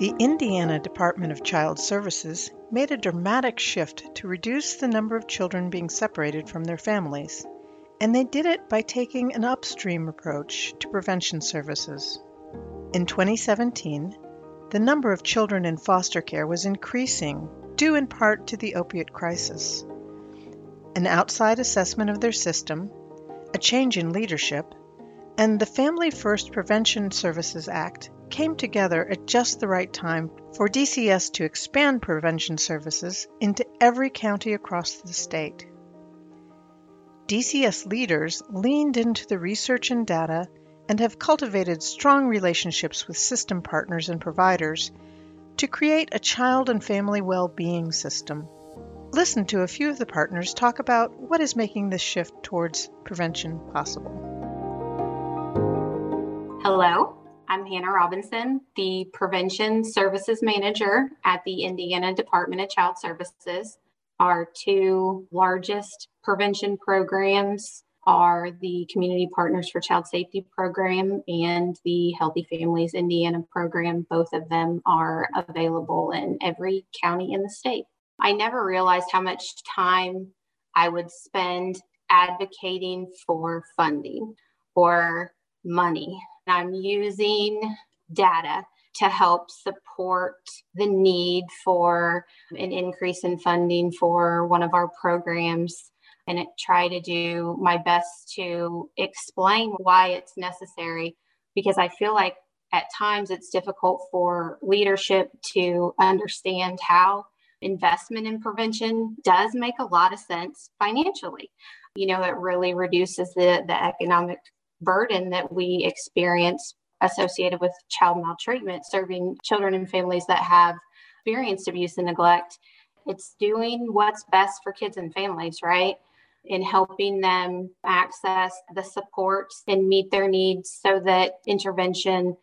The Indiana Department of Child Services made a dramatic shift to reduce the number of children being separated from their families, and they did it by taking an upstream approach to prevention services. In 2017, the number of children in foster care was increasing, due in part to the opiate crisis. An outside assessment of their system, a change in leadership, and the Family First Prevention Services Act came together at just the right time for DCS to expand prevention services into every county across the state. DCS leaders leaned into the research and data and have cultivated strong relationships with system partners and providers to create a child and family well being system. Listen to a few of the partners talk about what is making this shift towards prevention possible. Hello, I'm Hannah Robinson, the Prevention Services Manager at the Indiana Department of Child Services. Our two largest prevention programs are the Community Partners for Child Safety program and the Healthy Families Indiana program. Both of them are available in every county in the state. I never realized how much time I would spend advocating for funding or money I'm using data to help support the need for an increase in funding for one of our programs and try to do my best to explain why it's necessary because I feel like at times it's difficult for leadership to understand how investment in prevention does make a lot of sense financially. You know, it really reduces the, the economic burden that we experience associated with child maltreatment, serving children and families that have experienced abuse and neglect. It's doing what's best for kids and families, right? In helping them access the supports and meet their needs so that intervention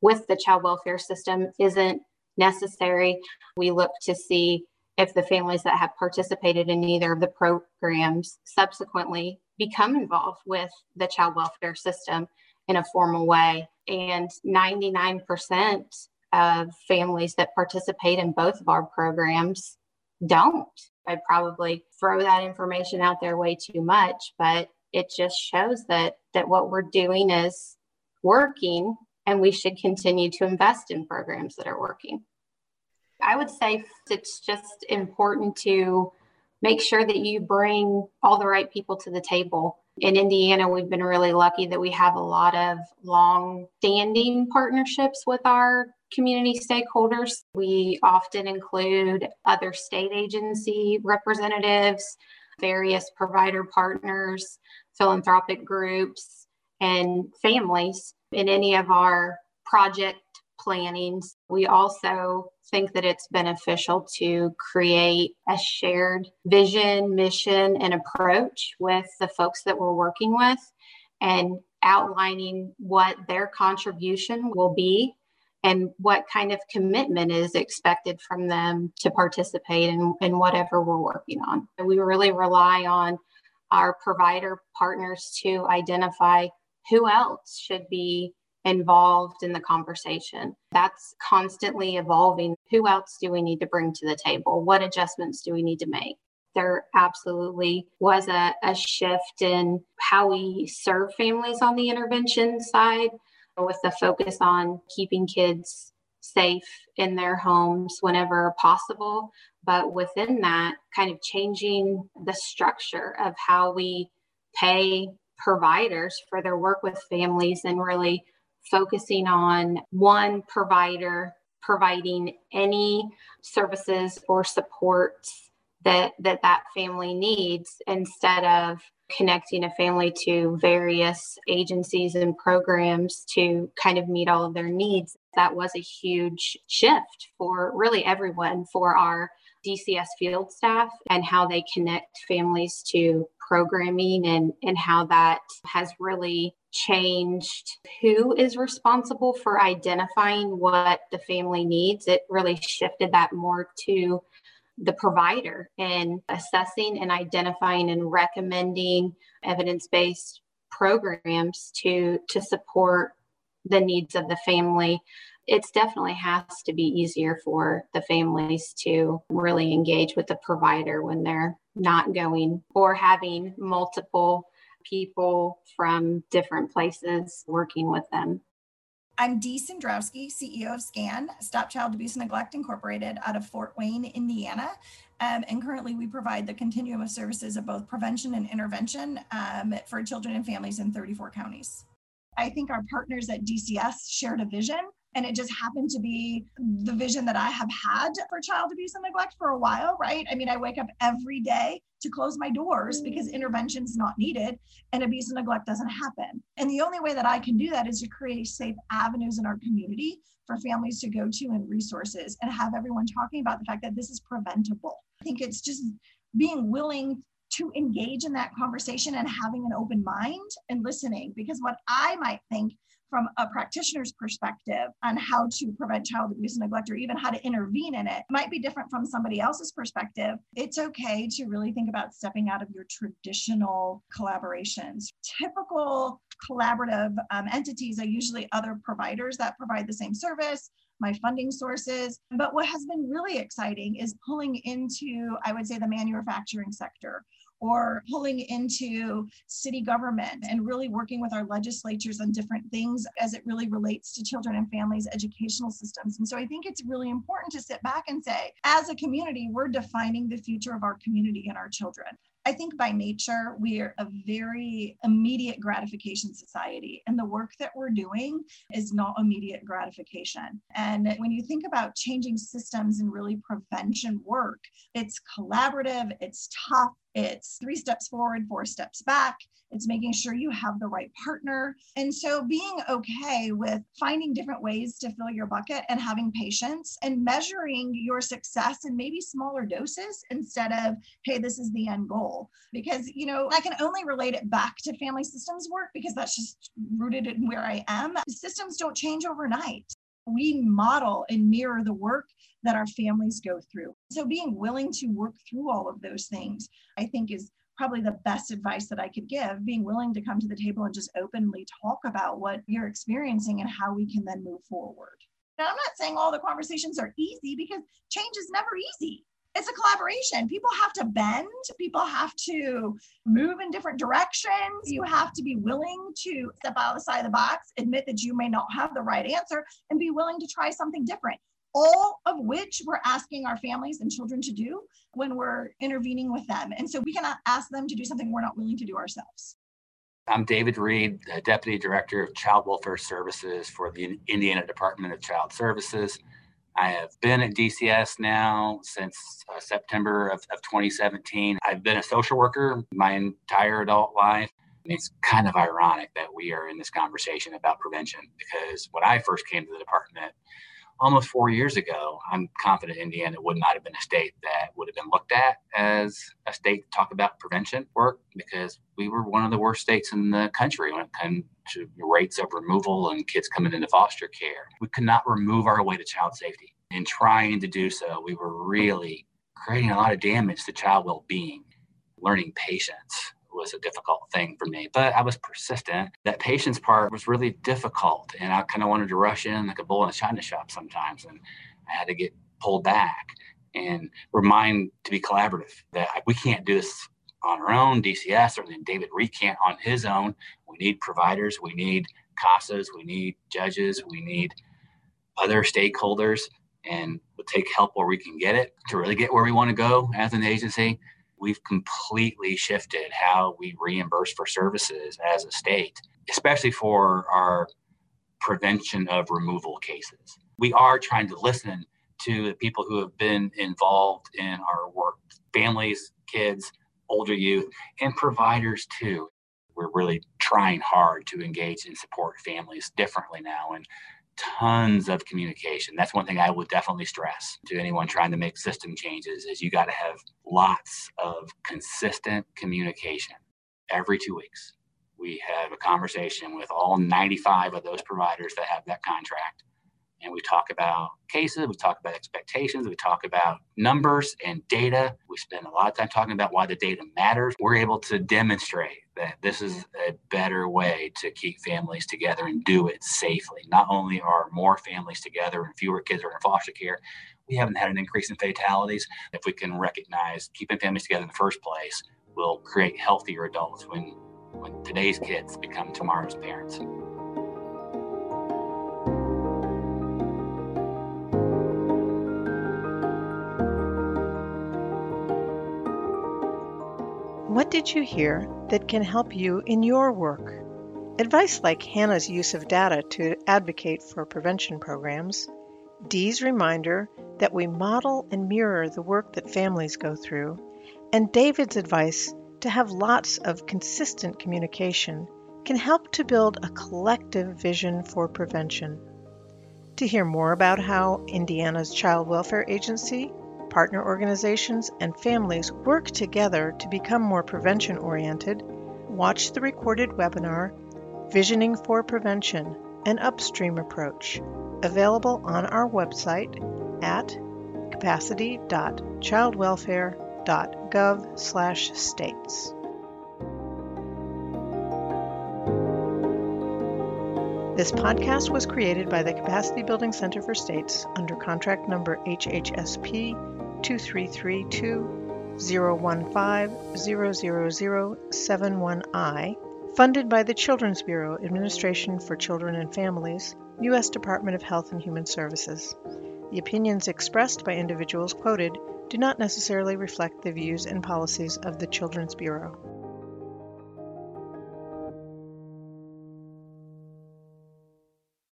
with the child welfare system isn't necessary. We look to see if the families that have participated in either of the programs subsequently become involved with the child welfare system in a formal way. And 99% of families that participate in both of our programs don't. I probably throw that information out there way too much, but it just shows that that what we're doing is working and we should continue to invest in programs that are working. I would say it's just important to make sure that you bring all the right people to the table. In Indiana, we've been really lucky that we have a lot of long standing partnerships with our community stakeholders. We often include other state agency representatives, various provider partners, philanthropic groups, and families in any of our project plannings. We also think that it's beneficial to create a shared vision, mission, and approach with the folks that we're working with and outlining what their contribution will be and what kind of commitment is expected from them to participate in, in whatever we're working on. We really rely on our provider partners to identify who else should be involved in the conversation. That's constantly evolving. Who else do we need to bring to the table? What adjustments do we need to make? There absolutely was a, a shift in how we serve families on the intervention side with the focus on keeping kids safe in their homes whenever possible. But within that, kind of changing the structure of how we pay providers for their work with families and really focusing on one provider providing any services or supports that that that family needs instead of connecting a family to various agencies and programs to kind of meet all of their needs. That was a huge shift for really everyone for our DCS field staff and how they connect families to programming and, and how that has really changed who is responsible for identifying what the family needs. It really shifted that more to the provider and assessing and identifying and recommending evidence-based programs to to support the needs of the family it's definitely has to be easier for the families to really engage with the provider when they're not going or having multiple people from different places working with them. I'm Dee Sandrowski, CEO of SCAN, Stop Child Abuse and Neglect Incorporated out of Fort Wayne, Indiana. Um, and currently we provide the continuum of services of both prevention and intervention um, for children and families in 34 counties. I think our partners at DCS shared a vision and it just happened to be the vision that I have had for child abuse and neglect for a while, right? I mean, I wake up every day to close my doors mm-hmm. because intervention is not needed and abuse and neglect doesn't happen. And the only way that I can do that is to create safe avenues in our community for families to go to and resources and have everyone talking about the fact that this is preventable. I think it's just being willing to engage in that conversation and having an open mind and listening because what I might think from a practitioner's perspective on how to prevent child abuse and neglect or even how to intervene in it might be different from somebody else's perspective. It's okay to really think about stepping out of your traditional collaborations. Typical collaborative um, entities are usually other providers that provide the same service my funding sources. But what has been really exciting is pulling into, I would say, the manufacturing sector or pulling into city government and really working with our legislatures on different things as it really relates to children and families' educational systems. And so I think it's really important to sit back and say, as a community, we're defining the future of our community and our children. I think by nature, we are a very immediate gratification society, and the work that we're doing is not immediate gratification. And when you think about changing systems and really prevention work, it's collaborative, it's tough, it's three steps forward, four steps back. It's making sure you have the right partner. And so being okay with finding different ways to fill your bucket and having patience and measuring your success in maybe smaller doses instead of, hey, this is the end goal. Because, you know, I can only relate it back to family systems work because that's just rooted in where I am. Systems don't change overnight we model and mirror the work that our families go through. So being willing to work through all of those things, I think is probably the best advice that I could give, being willing to come to the table and just openly talk about what you're experiencing and how we can then move forward. Now, I'm not saying all the conversations are easy because change is never easy. It's a collaboration. People have to bend, people have to move in different directions. You have to be willing to step out of the side of the box, admit that you may not have the right answer, and be willing to try something different all of which we're asking our families and children to do when we're intervening with them. And so we cannot ask them to do something we're not willing to do ourselves. I'm David Reed, Deputy Director of Child Welfare Services for the Indiana Department of Child Services. I have been at DCS now since uh, September of, of 2017. I've been a social worker my entire adult life. It's kind of ironic that we are in this conversation about prevention because when I first came to the department, almost four years ago, I'm confident Indiana would not have been a state that would have been looked at as a state to talk about prevention work because we were one of the worst states in the country when it came to rates of removal and kids coming into foster care. We could not remove our way to child safety. In trying to do so, we were really creating a lot of damage to child well being, learning patience, was a difficult thing for me, but I was persistent. That patience part was really difficult, and I kind of wanted to rush in like a bull in a china shop sometimes, and I had to get pulled back and remind to be collaborative that we can't do this on our own. DCS or then David Reed can't on his own. We need providers, we need CASAs, we need judges, we need other stakeholders, and we'll take help where we can get it to really get where we want to go as an agency we've completely shifted how we reimburse for services as a state, especially for our prevention of removal cases. We are trying to listen to the people who have been involved in our work families, kids, older youth, and providers too. We're really trying hard to engage and support families differently now. And tons of communication. That's one thing I would definitely stress to anyone trying to make system changes is you got to have lots of consistent communication every 2 weeks. We have a conversation with all 95 of those providers that have that contract and we talk about cases, we talk about expectations, we talk about numbers and data. We spend a lot of time talking about why the data matters. We're able to demonstrate that this is a better way to keep families together and do it safely. Not only are more families together and fewer kids are in foster care, we haven't had an increase in fatalities. If we can recognize keeping families together in the first place, will create healthier adults when when today's kids become tomorrow's parents. What did you hear that can help you in your work? Advice like Hannah's use of data to advocate for prevention programs, Dee's reminder that we model and mirror the work that families go through, and David's advice to have lots of consistent communication can help to build a collective vision for prevention. To hear more about how Indiana's Child Welfare Agency partner organizations, and families work together to become more prevention oriented, watch the recorded webinar Visioning for Prevention An Upstream Approach, available on our website at capacity.childwelfare.gov/states. This podcast was created by the Capacity Building Center for States under contract number HHSP 2332 015 funded by the Children's Bureau, Administration for Children and Families, U.S. Department of Health and Human Services. The opinions expressed by individuals quoted do not necessarily reflect the views and policies of the Children's Bureau.